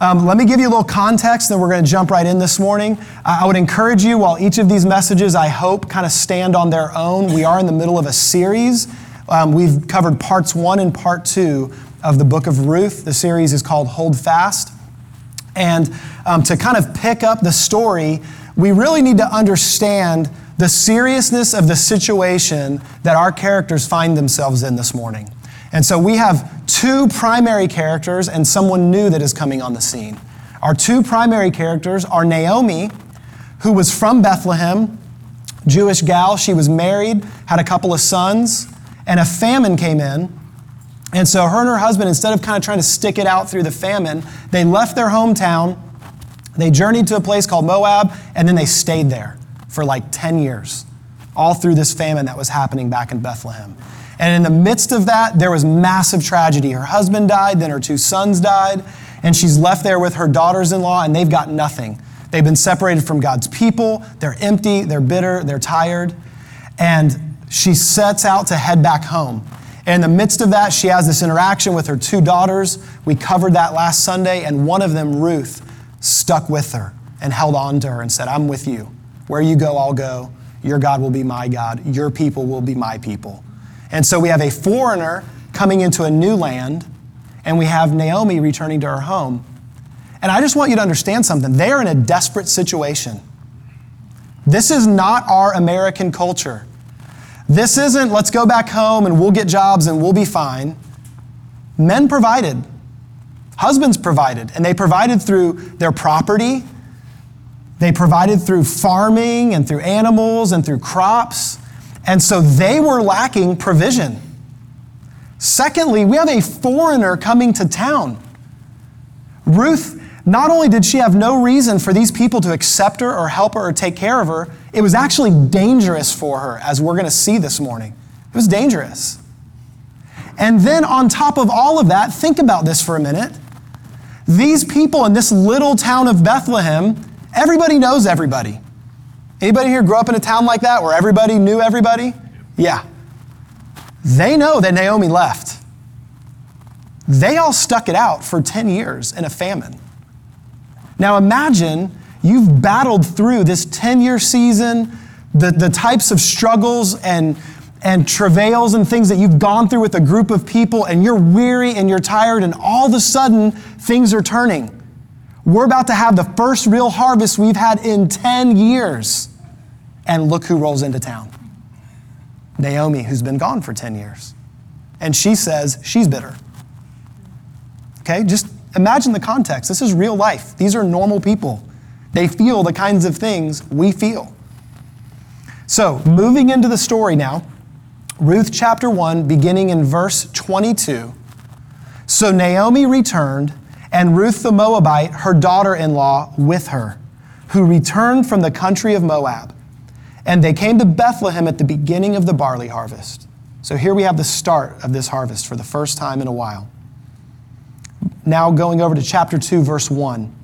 Um, let me give you a little context, then we're going to jump right in this morning. I would encourage you, while each of these messages, I hope, kind of stand on their own, we are in the middle of a series. Um, we've covered parts one and part two of the book of Ruth. The series is called Hold Fast. And um, to kind of pick up the story, we really need to understand the seriousness of the situation that our characters find themselves in this morning. And so we have two primary characters and someone new that is coming on the scene. Our two primary characters are Naomi, who was from Bethlehem, Jewish gal. She was married, had a couple of sons, and a famine came in. And so her and her husband, instead of kind of trying to stick it out through the famine, they left their hometown, they journeyed to a place called Moab, and then they stayed there for like 10 years, all through this famine that was happening back in Bethlehem. And in the midst of that, there was massive tragedy. Her husband died, then her two sons died, and she's left there with her daughters in law, and they've got nothing. They've been separated from God's people. They're empty, they're bitter, they're tired. And she sets out to head back home. And in the midst of that, she has this interaction with her two daughters. We covered that last Sunday, and one of them, Ruth, stuck with her and held on to her and said, I'm with you. Where you go, I'll go. Your God will be my God. Your people will be my people. And so we have a foreigner coming into a new land, and we have Naomi returning to her home. And I just want you to understand something. They are in a desperate situation. This is not our American culture. This isn't, let's go back home and we'll get jobs and we'll be fine. Men provided, husbands provided, and they provided through their property. They provided through farming and through animals and through crops. And so they were lacking provision. Secondly, we have a foreigner coming to town. Ruth, not only did she have no reason for these people to accept her or help her or take care of her, it was actually dangerous for her, as we're going to see this morning. It was dangerous. And then, on top of all of that, think about this for a minute. These people in this little town of Bethlehem, everybody knows everybody. Anybody here grew up in a town like that where everybody knew everybody? Yeah. They know that Naomi left. They all stuck it out for 10 years in a famine. Now imagine you've battled through this 10 year season, the, the types of struggles and, and travails and things that you've gone through with a group of people, and you're weary and you're tired, and all of a sudden things are turning. We're about to have the first real harvest we've had in 10 years. And look who rolls into town Naomi, who's been gone for 10 years. And she says she's bitter. Okay, just imagine the context. This is real life. These are normal people. They feel the kinds of things we feel. So, moving into the story now, Ruth chapter 1, beginning in verse 22. So Naomi returned and Ruth the Moabite, her daughter in law, with her, who returned from the country of Moab. And they came to Bethlehem at the beginning of the barley harvest. So here we have the start of this harvest for the first time in a while. Now, going over to chapter 2, verse 1.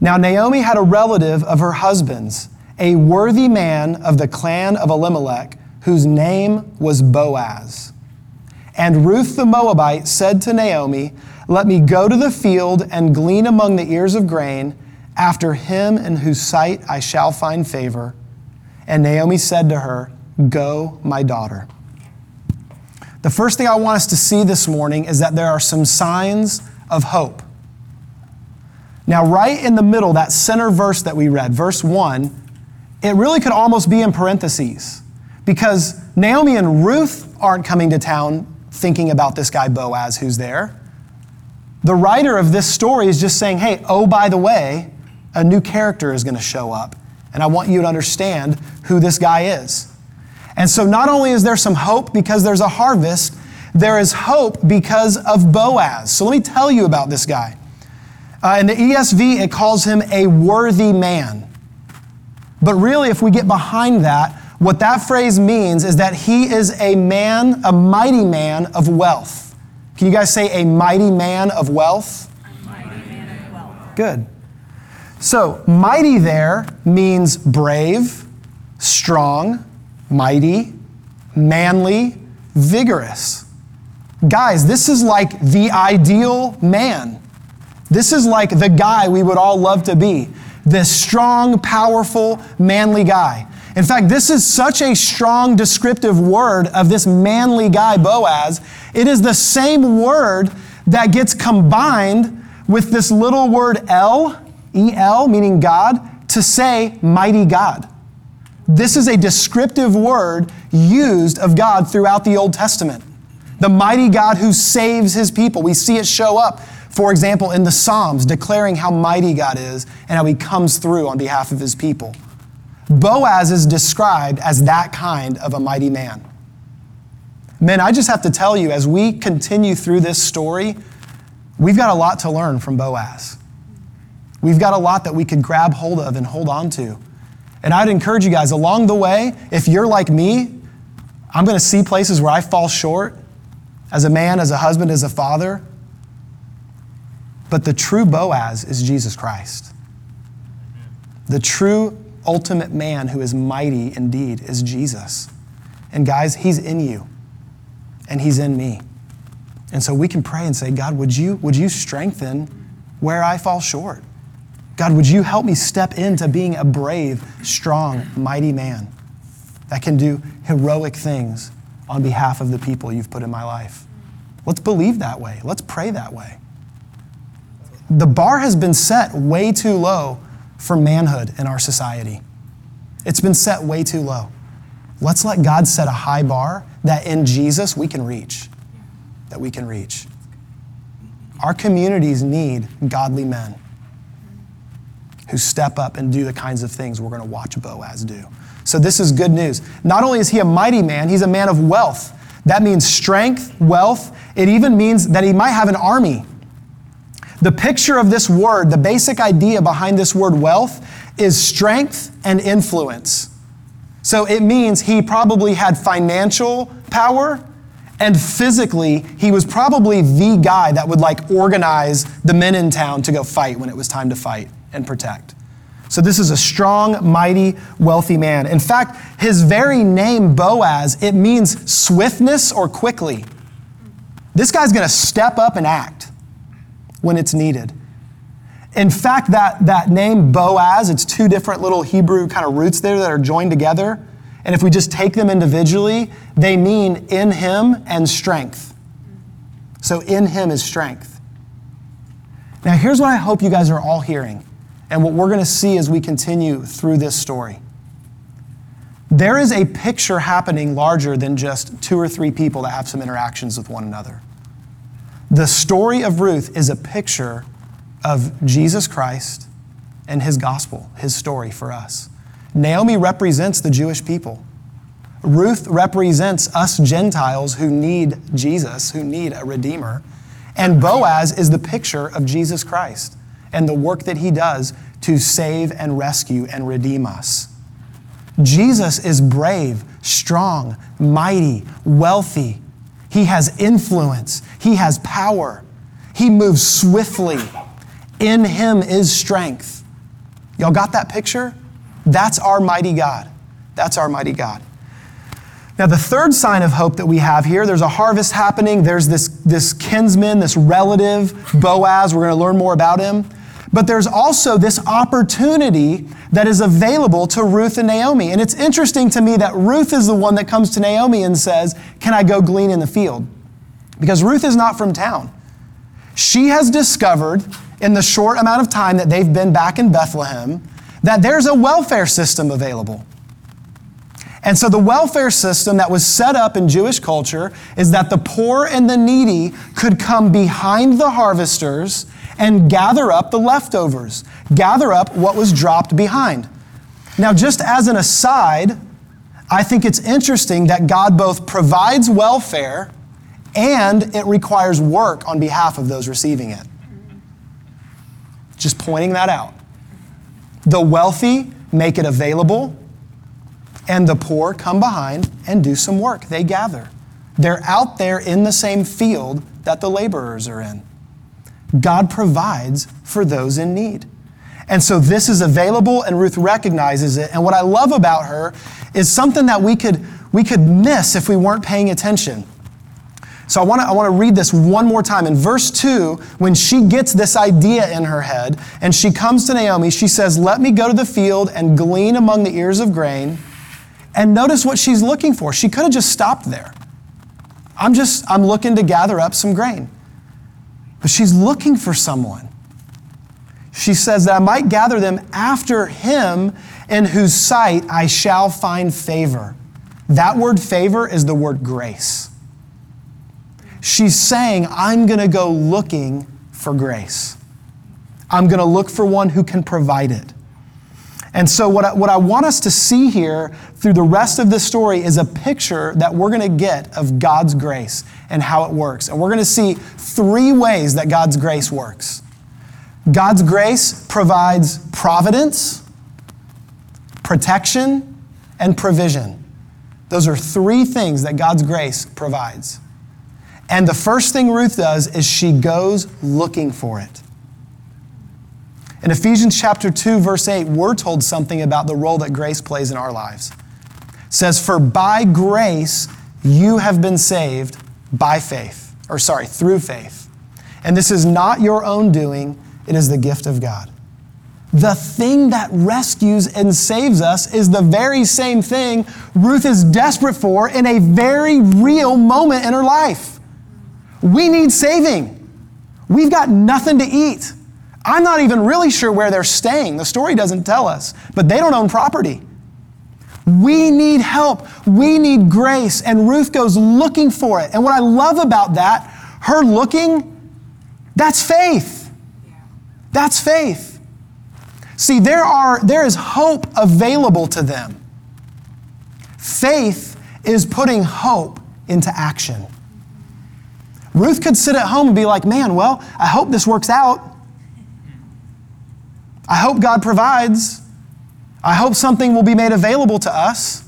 Now, Naomi had a relative of her husband's, a worthy man of the clan of Elimelech, whose name was Boaz. And Ruth the Moabite said to Naomi, let me go to the field and glean among the ears of grain after him in whose sight I shall find favor. And Naomi said to her, Go, my daughter. The first thing I want us to see this morning is that there are some signs of hope. Now, right in the middle, that center verse that we read, verse 1, it really could almost be in parentheses because Naomi and Ruth aren't coming to town thinking about this guy Boaz who's there. The writer of this story is just saying, hey, oh, by the way, a new character is going to show up. And I want you to understand who this guy is. And so not only is there some hope because there's a harvest, there is hope because of Boaz. So let me tell you about this guy. Uh, in the ESV, it calls him a worthy man. But really, if we get behind that, what that phrase means is that he is a man, a mighty man of wealth. Can you guys say a mighty man of wealth? Man of wealth. Good. So, mighty there means brave, strong, mighty, manly, vigorous. Guys, this is like the ideal man. This is like the guy we would all love to be this strong, powerful, manly guy. In fact, this is such a strong descriptive word of this manly guy, Boaz. It is the same word that gets combined with this little word El, E L, meaning God, to say mighty God. This is a descriptive word used of God throughout the Old Testament. The mighty God who saves his people. We see it show up, for example, in the Psalms, declaring how mighty God is and how he comes through on behalf of his people. Boaz is described as that kind of a mighty man. Men, I just have to tell you, as we continue through this story, we've got a lot to learn from Boaz. We've got a lot that we could grab hold of and hold on to. And I'd encourage you guys along the way, if you're like me, I'm going to see places where I fall short as a man, as a husband, as a father. But the true Boaz is Jesus Christ. The true ultimate man who is mighty indeed is Jesus. And guys, he's in you and he's in me. And so we can pray and say, God, would you, would you strengthen where I fall short? God, would you help me step into being a brave, strong, mighty man that can do heroic things on behalf of the people you've put in my life? Let's believe that way. Let's pray that way. The bar has been set way too low for manhood in our society. It's been set way too low. Let's let God set a high bar that in Jesus we can reach. That we can reach. Our communities need godly men who step up and do the kinds of things we're going to watch Boaz do. So, this is good news. Not only is he a mighty man, he's a man of wealth. That means strength, wealth. It even means that he might have an army. The picture of this word, the basic idea behind this word wealth, is strength and influence. So it means he probably had financial power and physically he was probably the guy that would like organize the men in town to go fight when it was time to fight and protect. So this is a strong, mighty, wealthy man. In fact, his very name Boaz, it means swiftness or quickly. This guy's going to step up and act when it's needed. In fact, that, that name Boaz, it's two different little Hebrew kind of roots there that are joined together. And if we just take them individually, they mean in him and strength. So in him is strength. Now, here's what I hope you guys are all hearing, and what we're going to see as we continue through this story. There is a picture happening larger than just two or three people that have some interactions with one another. The story of Ruth is a picture of Jesus Christ and his gospel, his story for us. Naomi represents the Jewish people. Ruth represents us Gentiles who need Jesus, who need a Redeemer. And Boaz is the picture of Jesus Christ and the work that he does to save and rescue and redeem us. Jesus is brave, strong, mighty, wealthy. He has influence, he has power, he moves swiftly. In him is strength. Y'all got that picture? That's our mighty God. That's our mighty God. Now, the third sign of hope that we have here, there's a harvest happening. There's this, this kinsman, this relative, Boaz. We're going to learn more about him. But there's also this opportunity that is available to Ruth and Naomi. And it's interesting to me that Ruth is the one that comes to Naomi and says, Can I go glean in the field? Because Ruth is not from town. She has discovered in the short amount of time that they've been back in Bethlehem that there's a welfare system available. And so, the welfare system that was set up in Jewish culture is that the poor and the needy could come behind the harvesters and gather up the leftovers, gather up what was dropped behind. Now, just as an aside, I think it's interesting that God both provides welfare and it requires work on behalf of those receiving it. Just pointing that out. The wealthy make it available, and the poor come behind and do some work. They gather. They're out there in the same field that the laborers are in. God provides for those in need. And so this is available, and Ruth recognizes it. And what I love about her is something that we could, we could miss if we weren't paying attention. So I want to I want to read this one more time. In verse 2, when she gets this idea in her head and she comes to Naomi, she says, "Let me go to the field and glean among the ears of grain." And notice what she's looking for. She could have just stopped there. I'm just I'm looking to gather up some grain. But she's looking for someone. She says that I might gather them after him in whose sight I shall find favor. That word favor is the word grace. She's saying, I'm going to go looking for grace. I'm going to look for one who can provide it. And so, what I, what I want us to see here through the rest of this story is a picture that we're going to get of God's grace and how it works. And we're going to see three ways that God's grace works God's grace provides providence, protection, and provision. Those are three things that God's grace provides. And the first thing Ruth does is she goes looking for it. In Ephesians chapter 2 verse 8, we're told something about the role that grace plays in our lives. It says for by grace you have been saved by faith, or sorry, through faith. And this is not your own doing, it is the gift of God. The thing that rescues and saves us is the very same thing Ruth is desperate for in a very real moment in her life. We need saving. We've got nothing to eat. I'm not even really sure where they're staying. The story doesn't tell us, but they don't own property. We need help. We need grace. And Ruth goes looking for it. And what I love about that, her looking, that's faith. That's faith. See, there, are, there is hope available to them. Faith is putting hope into action. Ruth could sit at home and be like, man, well, I hope this works out. I hope God provides. I hope something will be made available to us.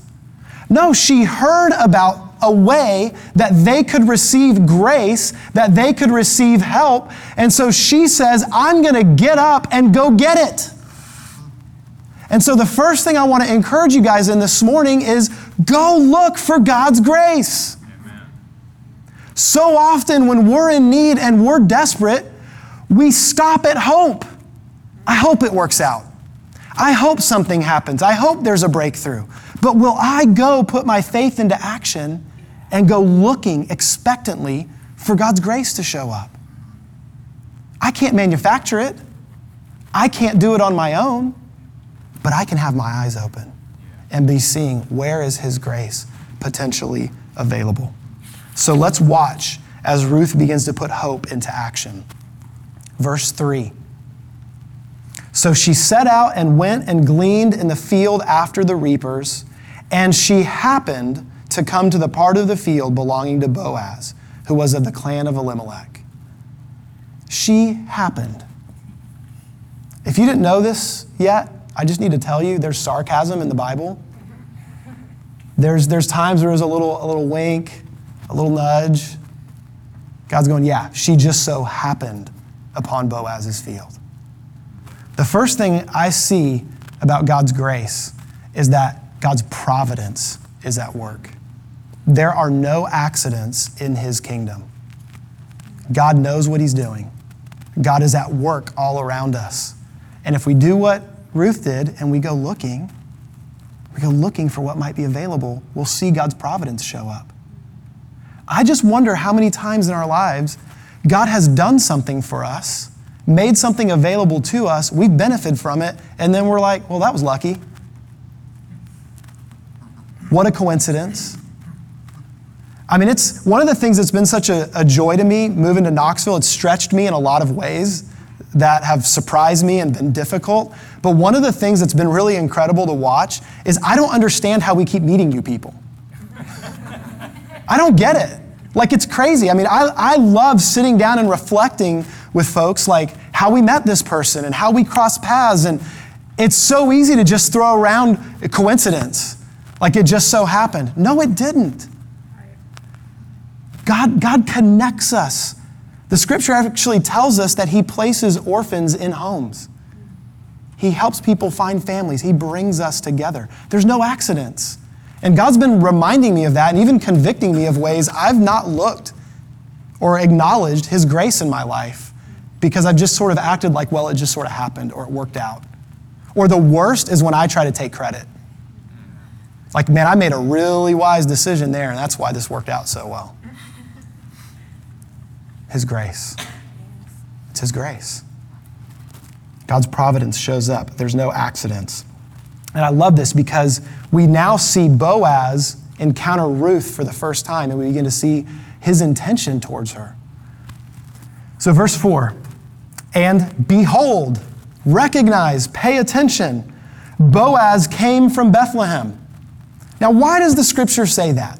No, she heard about a way that they could receive grace, that they could receive help. And so she says, I'm going to get up and go get it. And so the first thing I want to encourage you guys in this morning is go look for God's grace. So often, when we're in need and we're desperate, we stop at hope. I hope it works out. I hope something happens. I hope there's a breakthrough. But will I go put my faith into action and go looking expectantly for God's grace to show up? I can't manufacture it. I can't do it on my own, but I can have my eyes open and be seeing where is His grace potentially available. So let's watch as Ruth begins to put hope into action. Verse 3. So she set out and went and gleaned in the field after the reapers, and she happened to come to the part of the field belonging to Boaz, who was of the clan of Elimelech. She happened. If you didn't know this yet, I just need to tell you there's sarcasm in the Bible. There's, there's times where there's a little, a little wink, a little nudge. God's going, yeah, she just so happened upon Boaz's field. The first thing I see about God's grace is that God's providence is at work. There are no accidents in his kingdom. God knows what he's doing. God is at work all around us. And if we do what Ruth did and we go looking, we go looking for what might be available, we'll see God's providence show up. I just wonder how many times in our lives God has done something for us, made something available to us, we benefit from it, and then we're like, well, that was lucky. What a coincidence. I mean, it's one of the things that's been such a, a, joy to me moving to Knoxville. It's stretched me in a lot of ways that have surprised me and been difficult. But one of the things that's been really incredible to watch is I don't understand how we keep meeting you people. I don't get it. Like, it's crazy. I mean, I, I love sitting down and reflecting with folks, like how we met this person and how we crossed paths. And it's so easy to just throw around coincidence, like it just so happened. No, it didn't. God, God connects us. The scripture actually tells us that He places orphans in homes. He helps people find families. He brings us together. There's no accidents. And God's been reminding me of that and even convicting me of ways I've not looked or acknowledged His grace in my life because I've just sort of acted like, well, it just sort of happened or it worked out. Or the worst is when I try to take credit. Like, man, I made a really wise decision there, and that's why this worked out so well. His grace. It's His grace. God's providence shows up, there's no accidents. And I love this because we now see Boaz encounter Ruth for the first time, and we begin to see his intention towards her. So, verse 4 And behold, recognize, pay attention, Boaz came from Bethlehem. Now, why does the scripture say that?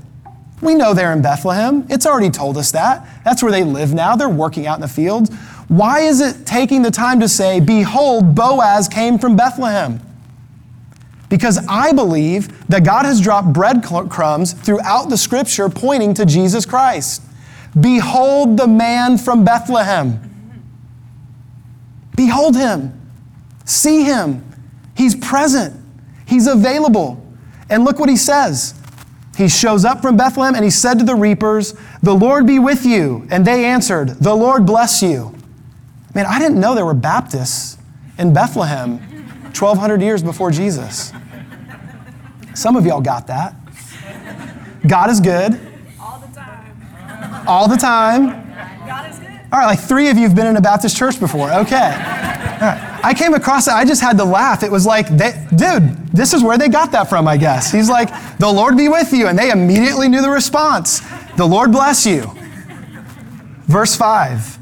We know they're in Bethlehem. It's already told us that. That's where they live now. They're working out in the fields. Why is it taking the time to say, Behold, Boaz came from Bethlehem? Because I believe that God has dropped breadcrumbs throughout the scripture pointing to Jesus Christ. Behold the man from Bethlehem. Behold him. See him. He's present. He's available. And look what he says. He shows up from Bethlehem and he said to the reapers, The Lord be with you. And they answered, The Lord bless you. Man, I didn't know there were Baptists in Bethlehem 1,200 years before Jesus. Some of y'all got that. God is good. All the time. All the time. All right, like three of you have been in a Baptist church before. Okay. I came across it. I just had to laugh. It was like, they, dude, this is where they got that from, I guess. He's like, the Lord be with you. And they immediately knew the response the Lord bless you. Verse 5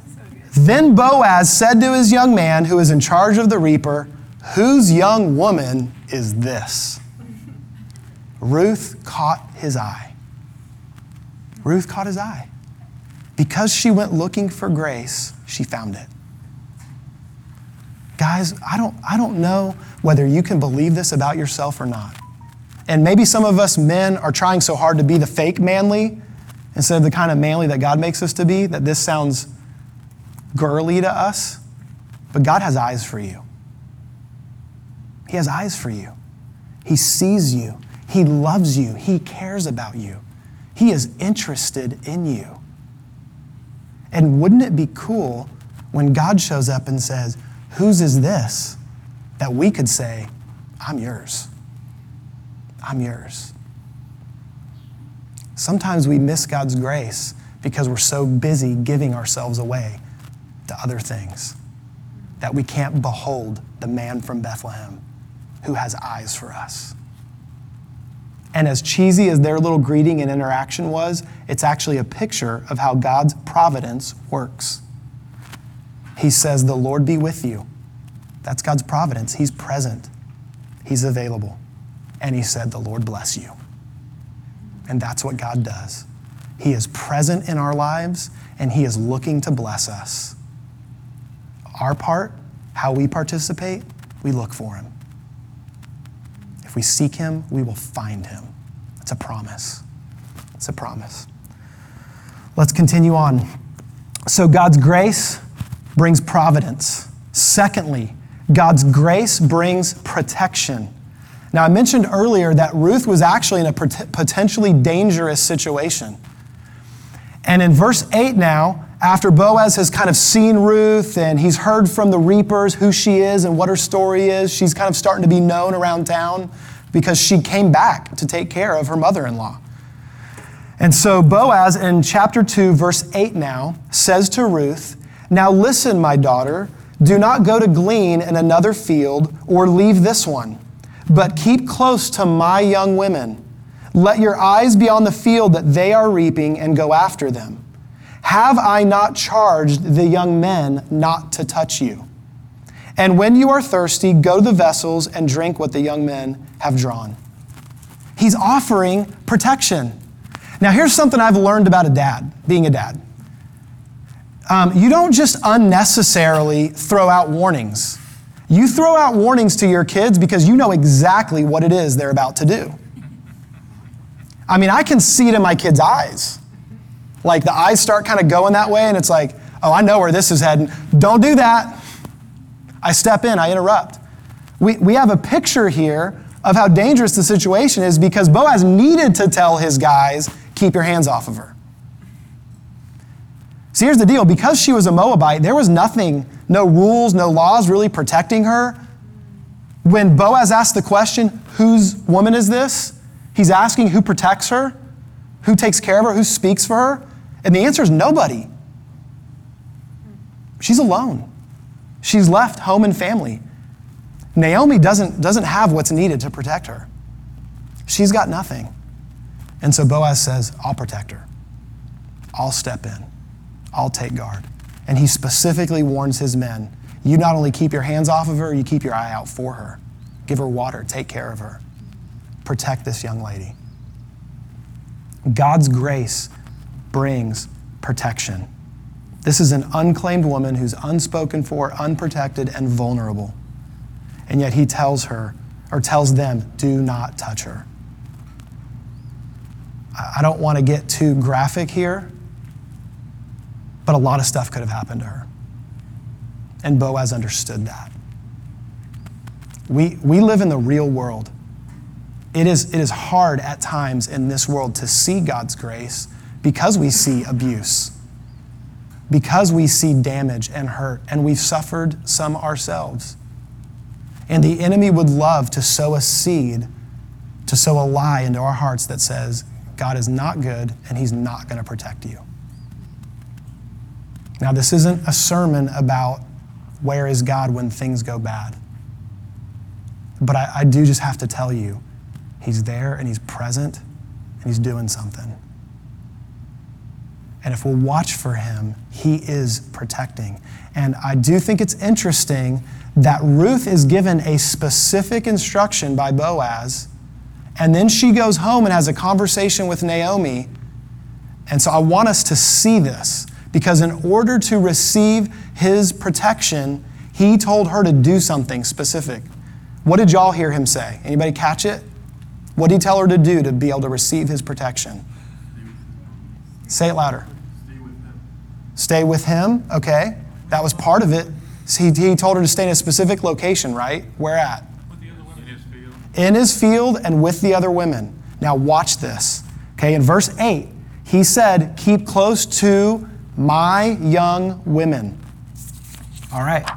Then Boaz said to his young man who is in charge of the reaper, Whose young woman is this? Ruth caught his eye. Ruth caught his eye. Because she went looking for grace, she found it. Guys, I don't, I don't know whether you can believe this about yourself or not. And maybe some of us men are trying so hard to be the fake manly instead of the kind of manly that God makes us to be that this sounds girly to us. But God has eyes for you. He has eyes for you. He sees you. He loves you. He cares about you. He is interested in you. And wouldn't it be cool when God shows up and says, Whose is this? That we could say, I'm yours. I'm yours. Sometimes we miss God's grace because we're so busy giving ourselves away to other things that we can't behold the man from Bethlehem who has eyes for us. And as cheesy as their little greeting and interaction was, it's actually a picture of how God's providence works. He says, The Lord be with you. That's God's providence. He's present, He's available. And He said, The Lord bless you. And that's what God does. He is present in our lives and He is looking to bless us. Our part, how we participate, we look for Him. If we seek him, we will find him. It's a promise. It's a promise. Let's continue on. So, God's grace brings providence. Secondly, God's grace brings protection. Now, I mentioned earlier that Ruth was actually in a potentially dangerous situation. And in verse 8 now, after Boaz has kind of seen Ruth and he's heard from the reapers who she is and what her story is, she's kind of starting to be known around town because she came back to take care of her mother in law. And so Boaz in chapter 2, verse 8 now, says to Ruth, Now listen, my daughter, do not go to glean in another field or leave this one, but keep close to my young women. Let your eyes be on the field that they are reaping and go after them. Have I not charged the young men not to touch you? And when you are thirsty, go to the vessels and drink what the young men have drawn. He's offering protection. Now, here's something I've learned about a dad, being a dad. Um, you don't just unnecessarily throw out warnings. You throw out warnings to your kids because you know exactly what it is they're about to do. I mean, I can see it in my kids' eyes. Like the eyes start kind of going that way, and it's like, oh, I know where this is heading. Don't do that. I step in, I interrupt. We, we have a picture here of how dangerous the situation is because Boaz needed to tell his guys, keep your hands off of her. See, here's the deal because she was a Moabite, there was nothing, no rules, no laws really protecting her. When Boaz asked the question, whose woman is this? He's asking who protects her, who takes care of her, who speaks for her. And the answer is nobody. She's alone. She's left home and family. Naomi doesn't, doesn't have what's needed to protect her. She's got nothing. And so Boaz says, I'll protect her. I'll step in. I'll take guard. And he specifically warns his men you not only keep your hands off of her, you keep your eye out for her. Give her water, take care of her, protect this young lady. God's grace brings protection. This is an unclaimed woman who's unspoken for, unprotected, and vulnerable. And yet he tells her, or tells them, do not touch her. I don't want to get too graphic here, but a lot of stuff could have happened to her. And Boaz understood that. We, we live in the real world. It is, it is hard at times in this world to see God's grace because we see abuse, because we see damage and hurt, and we've suffered some ourselves. And the enemy would love to sow a seed, to sow a lie into our hearts that says, God is not good and he's not going to protect you. Now, this isn't a sermon about where is God when things go bad. But I, I do just have to tell you, he's there and he's present and he's doing something. And if we'll watch for him, he is protecting. And I do think it's interesting that Ruth is given a specific instruction by Boaz and then she goes home and has a conversation with Naomi. And so I want us to see this because in order to receive his protection, he told her to do something specific. What did y'all hear him say? Anybody catch it? What did he tell her to do to be able to receive his protection? Say it louder. Stay with him. Stay with him, okay. That was part of it. He, he told her to stay in a specific location, right? Where at? in his field and with the other women. Now, watch this. Okay, in verse 8, he said, Keep close to my young women. All right.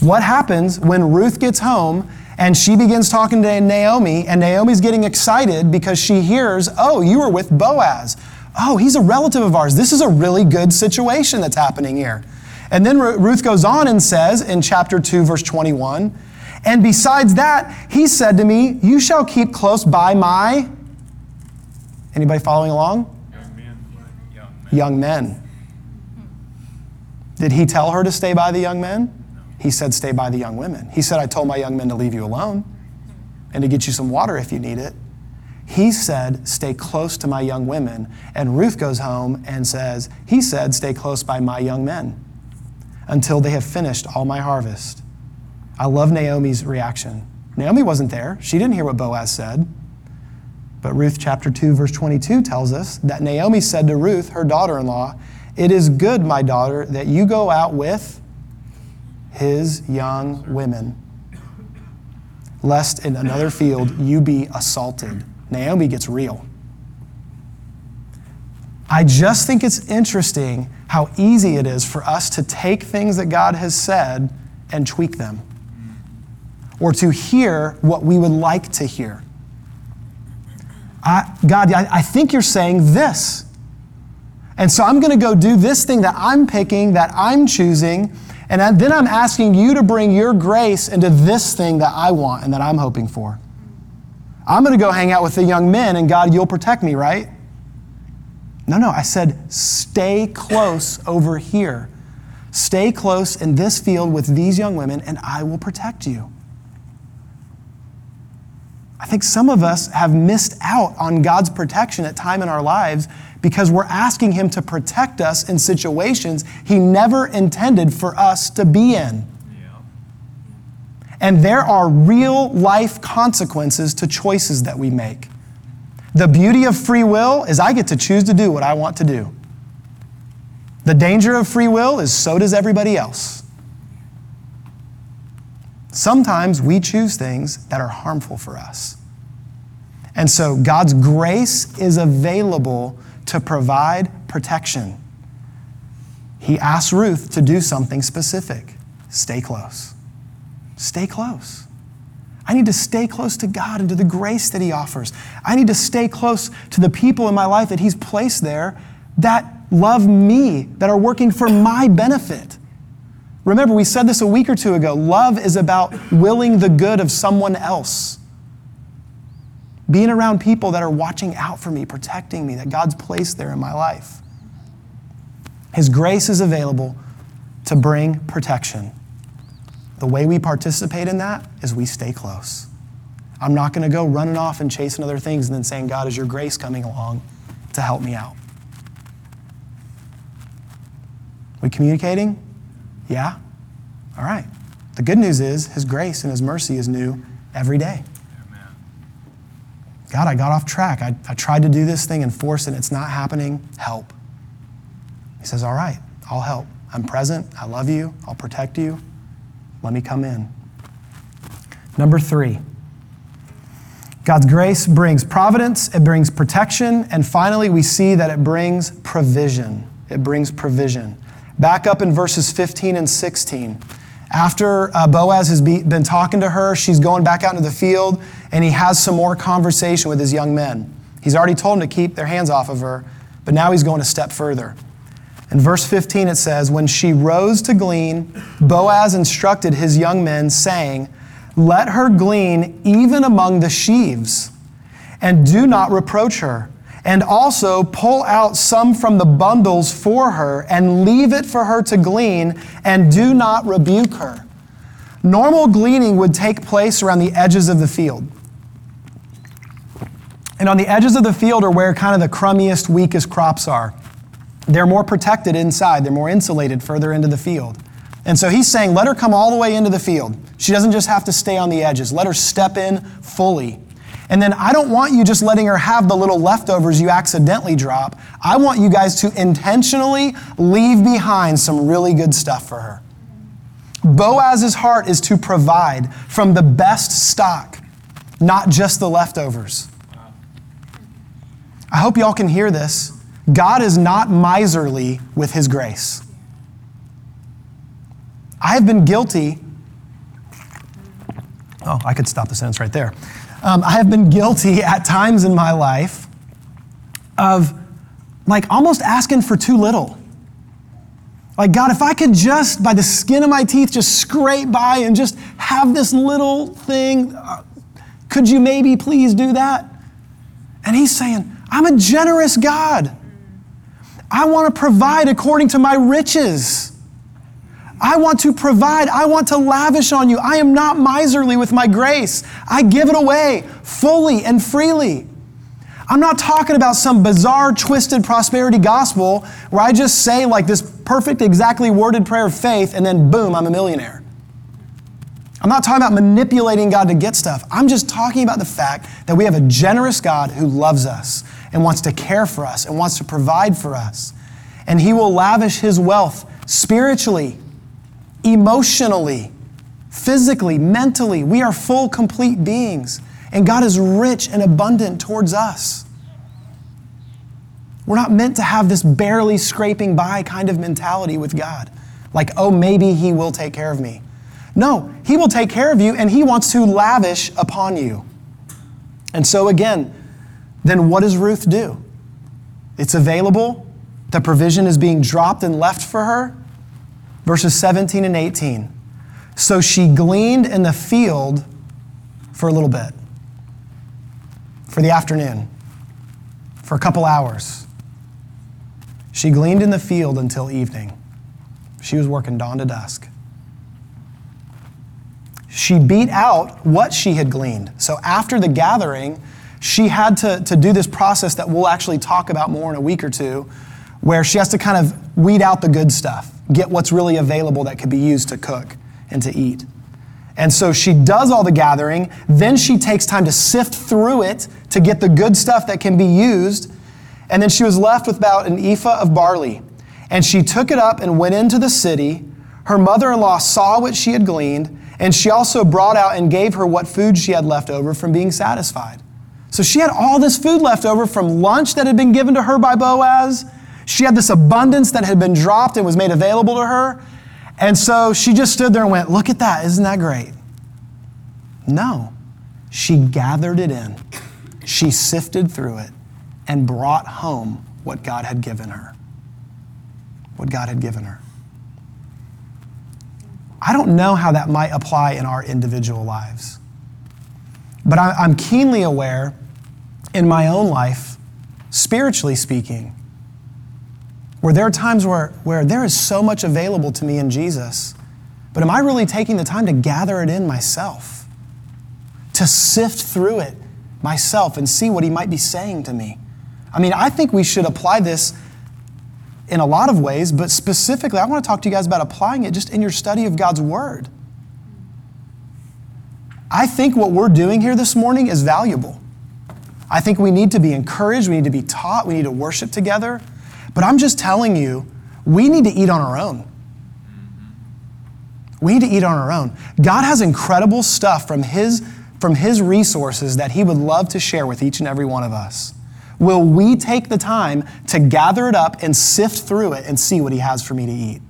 What happens when Ruth gets home and she begins talking to Naomi, and Naomi's getting excited because she hears, Oh, you were with Boaz. Oh, he's a relative of ours. This is a really good situation that's happening here. And then Ruth goes on and says in chapter 2, verse 21, and besides that, he said to me, You shall keep close by my. Anybody following along? Young men. Young men. Did he tell her to stay by the young men? He said, Stay by the young women. He said, I told my young men to leave you alone and to get you some water if you need it. He said, Stay close to my young women. And Ruth goes home and says, He said, Stay close by my young men until they have finished all my harvest. I love Naomi's reaction. Naomi wasn't there, she didn't hear what Boaz said. But Ruth chapter 2, verse 22 tells us that Naomi said to Ruth, her daughter in law, It is good, my daughter, that you go out with his young women, lest in another field you be assaulted. Naomi gets real. I just think it's interesting how easy it is for us to take things that God has said and tweak them or to hear what we would like to hear. I, God, I, I think you're saying this. And so I'm going to go do this thing that I'm picking, that I'm choosing, and then I'm asking you to bring your grace into this thing that I want and that I'm hoping for. I'm going to go hang out with the young men, and God, you'll protect me, right? No, no, I said, stay close over here. Stay close in this field with these young women, and I will protect you. I think some of us have missed out on God's protection at time in our lives because we're asking Him to protect us in situations He never intended for us to be in. And there are real life consequences to choices that we make. The beauty of free will is I get to choose to do what I want to do. The danger of free will is so does everybody else. Sometimes we choose things that are harmful for us. And so God's grace is available to provide protection. he asks Ruth to do something specific stay close. Stay close. I need to stay close to God and to the grace that He offers. I need to stay close to the people in my life that He's placed there that love me, that are working for my benefit. Remember, we said this a week or two ago love is about willing the good of someone else. Being around people that are watching out for me, protecting me, that God's placed there in my life. His grace is available to bring protection. The way we participate in that is we stay close. I'm not going to go running off and chasing other things and then saying, God, is your grace coming along to help me out? We communicating? Yeah? All right. The good news is His grace and His mercy is new every day. God, I got off track. I, I tried to do this thing and force it. It's not happening. Help. He says, All right, I'll help. I'm present. I love you. I'll protect you. Let me come in. Number three, God's grace brings providence, it brings protection, and finally, we see that it brings provision. It brings provision. Back up in verses 15 and 16. After uh, Boaz has be, been talking to her, she's going back out into the field, and he has some more conversation with his young men. He's already told them to keep their hands off of her, but now he's going a step further. In verse 15, it says, When she rose to glean, Boaz instructed his young men, saying, Let her glean even among the sheaves, and do not reproach her. And also pull out some from the bundles for her, and leave it for her to glean, and do not rebuke her. Normal gleaning would take place around the edges of the field. And on the edges of the field are where kind of the crummiest, weakest crops are. They're more protected inside, they're more insulated further into the field. And so he's saying, let her come all the way into the field. She doesn't just have to stay on the edges, let her step in fully. And then I don't want you just letting her have the little leftovers you accidentally drop. I want you guys to intentionally leave behind some really good stuff for her. Boaz's heart is to provide from the best stock, not just the leftovers. I hope y'all can hear this. God is not miserly with his grace. I have been guilty. Oh, I could stop the sentence right there. Um, I have been guilty at times in my life of like almost asking for too little. Like, God, if I could just, by the skin of my teeth, just scrape by and just have this little thing, uh, could you maybe please do that? And He's saying, I'm a generous God. I want to provide according to my riches. I want to provide. I want to lavish on you. I am not miserly with my grace. I give it away fully and freely. I'm not talking about some bizarre, twisted prosperity gospel where I just say like this perfect, exactly worded prayer of faith and then boom, I'm a millionaire. I'm not talking about manipulating God to get stuff. I'm just talking about the fact that we have a generous God who loves us and wants to care for us and wants to provide for us. And He will lavish His wealth spiritually, emotionally, physically, mentally. We are full, complete beings. And God is rich and abundant towards us. We're not meant to have this barely scraping by kind of mentality with God. Like, oh, maybe He will take care of me. No, He will take care of you and He wants to lavish upon you. And so, again, then what does Ruth do? It's available, the provision is being dropped and left for her. Verses 17 and 18. So she gleaned in the field for a little bit, for the afternoon, for a couple hours. She gleaned in the field until evening. She was working dawn to dusk. She beat out what she had gleaned. So after the gathering, she had to, to do this process that we'll actually talk about more in a week or two, where she has to kind of weed out the good stuff, get what's really available that could be used to cook and to eat. And so she does all the gathering, then she takes time to sift through it to get the good stuff that can be used. And then she was left with about an ephah of barley. And she took it up and went into the city. Her mother in law saw what she had gleaned, and she also brought out and gave her what food she had left over from being satisfied. So she had all this food left over from lunch that had been given to her by Boaz. She had this abundance that had been dropped and was made available to her. And so she just stood there and went, Look at that, isn't that great? No. She gathered it in, she sifted through it, and brought home what God had given her. What God had given her. I don't know how that might apply in our individual lives. But I, am keenly aware in my own life, spiritually speaking, where there are times where, where there is so much available to me in Jesus, but am I really taking the time to gather it in myself? To sift through it myself and see what He might be saying to me? I mean, I think we should apply this in a lot of ways, but specifically, I want to talk to you guys about applying it just in your study of God's Word. I think what we're doing here this morning is valuable. I think we need to be encouraged, we need to be taught, we need to worship together. But I'm just telling you, we need to eat on our own. We need to eat on our own. God has incredible stuff from his, from his resources that He would love to share with each and every one of us. Will we take the time to gather it up and sift through it and see what He has for me to eat?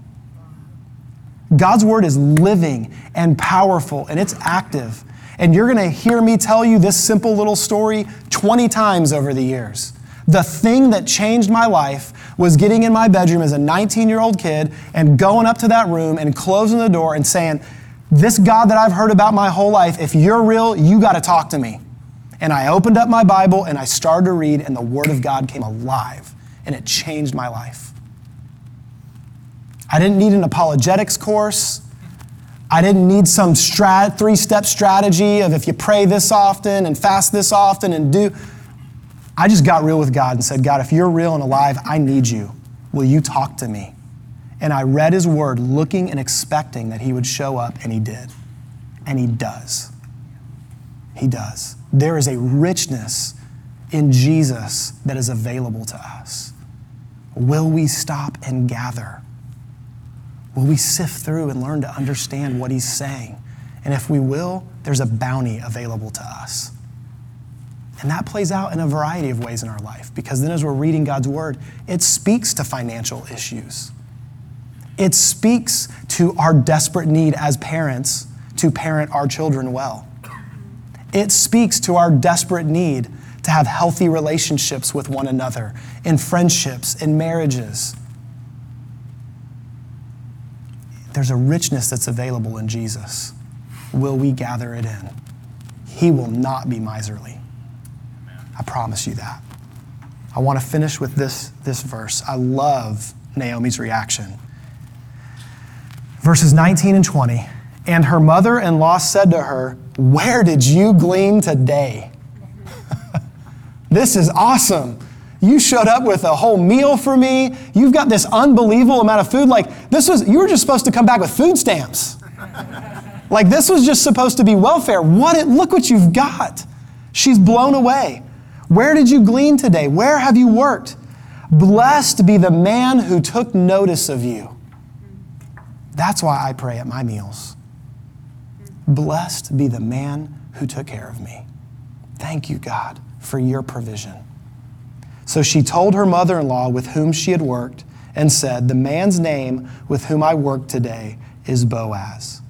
God's Word is living and powerful and it's active. And you're going to hear me tell you this simple little story 20 times over the years. The thing that changed my life was getting in my bedroom as a 19 year old kid and going up to that room and closing the door and saying, This God that I've heard about my whole life, if you're real, you got to talk to me. And I opened up my Bible and I started to read, and the Word of God came alive and it changed my life. I didn't need an apologetics course. I didn't need some strat- three step strategy of if you pray this often and fast this often and do. I just got real with God and said, God, if you're real and alive, I need you. Will you talk to me? And I read his word, looking and expecting that he would show up, and he did. And he does. He does. There is a richness in Jesus that is available to us. Will we stop and gather? Will we sift through and learn to understand what he's saying? And if we will, there's a bounty available to us. And that plays out in a variety of ways in our life because then as we're reading God's word, it speaks to financial issues. It speaks to our desperate need as parents to parent our children well. It speaks to our desperate need to have healthy relationships with one another, in friendships, in marriages. There's a richness that's available in Jesus. Will we gather it in? He will not be miserly. I promise you that. I want to finish with this, this verse. I love Naomi's reaction. Verses 19 and 20. And her mother in law said to her, Where did you glean today? this is awesome. You showed up with a whole meal for me. You've got this unbelievable amount of food. Like, this was, you were just supposed to come back with food stamps. like, this was just supposed to be welfare. What, it, look what you've got. She's blown away. Where did you glean today? Where have you worked? Blessed be the man who took notice of you. That's why I pray at my meals. Blessed be the man who took care of me. Thank you, God, for your provision. So she told her mother in law with whom she had worked and said, The man's name with whom I work today is Boaz.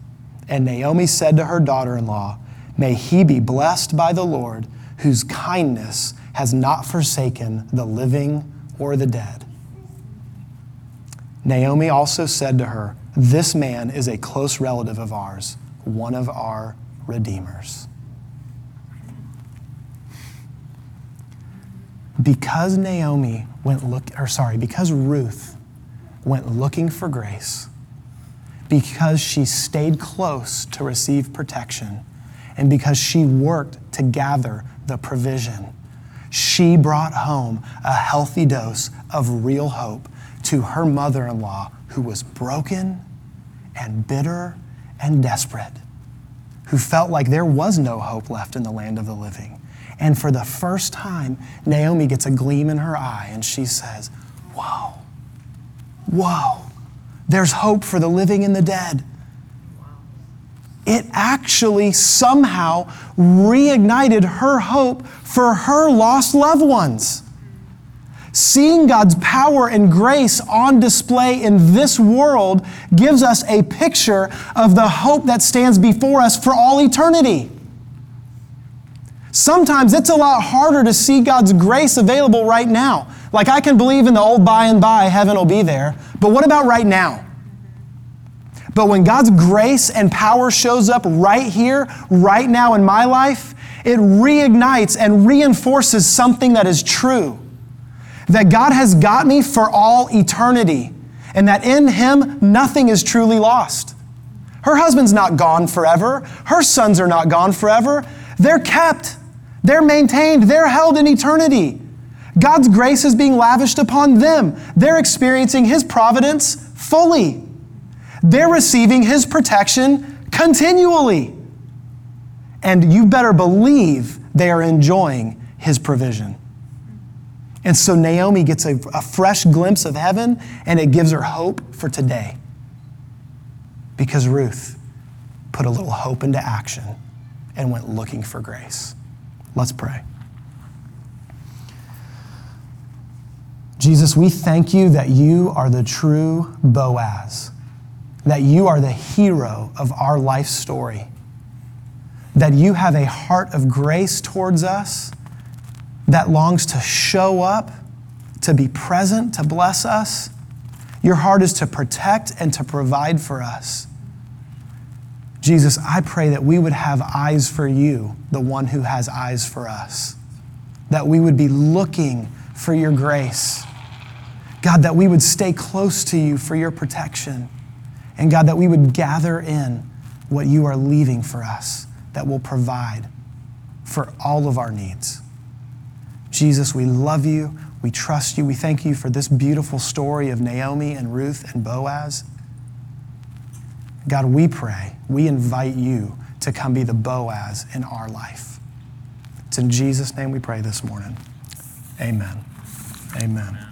And Naomi said to her daughter in law, May he be blessed by the Lord whose kindness has not forsaken the living or the dead. Naomi also said to her, This man is a close relative of ours, one of our redeemers. Because Naomi went look or sorry, because Ruth went looking for grace, because she stayed close to receive protection, and because she worked to gather the provision. She brought home a healthy dose of real hope to her mother in law, who was broken and bitter and desperate, who felt like there was no hope left in the land of the living. And for the first time, Naomi gets a gleam in her eye and she says, Whoa, whoa, there's hope for the living and the dead it actually somehow reignited her hope for her lost loved ones. Seeing God's power and grace on display in this world gives us a picture of the hope that stands before us for all eternity. Sometimes it's a lot harder to see God's grace available right now. Like I can believe in the old by and by, heaven will be there. But what about right now? But when God's grace and power shows up right here, right now in my life, it reignites and reinforces something that is true that God has got me for all eternity, and that in Him nothing is truly lost. Her husband's not gone forever, her sons are not gone forever. They're kept, they're maintained, they're held in eternity. God's grace is being lavished upon them. They're experiencing His providence fully. They're receiving His protection continually. And you better believe they are enjoying His provision. And so Naomi gets a, a, fresh glimpse of heaven and it gives her hope for today. Because Ruth put a little hope into action and went looking for grace. Let's pray. Jesus, we thank you that you are the true Boaz, that you are the hero of our life story, that you have a heart of grace towards us that longs to show up, to be present, to bless us. Your heart is to protect and to provide for us. Jesus, I pray that we would have eyes for you, the one who has eyes for us. That we would be looking for your grace. God, that we would stay close to you for your protection. And God, that we would gather in what you are leaving for us that will provide for all of our needs. Jesus, we love you. We trust you. We thank you for this beautiful story of Naomi and Ruth and Boaz. God, we pray, we invite you to come be the Boaz in our life. It's in Jesus' name we pray this morning. Amen. Amen.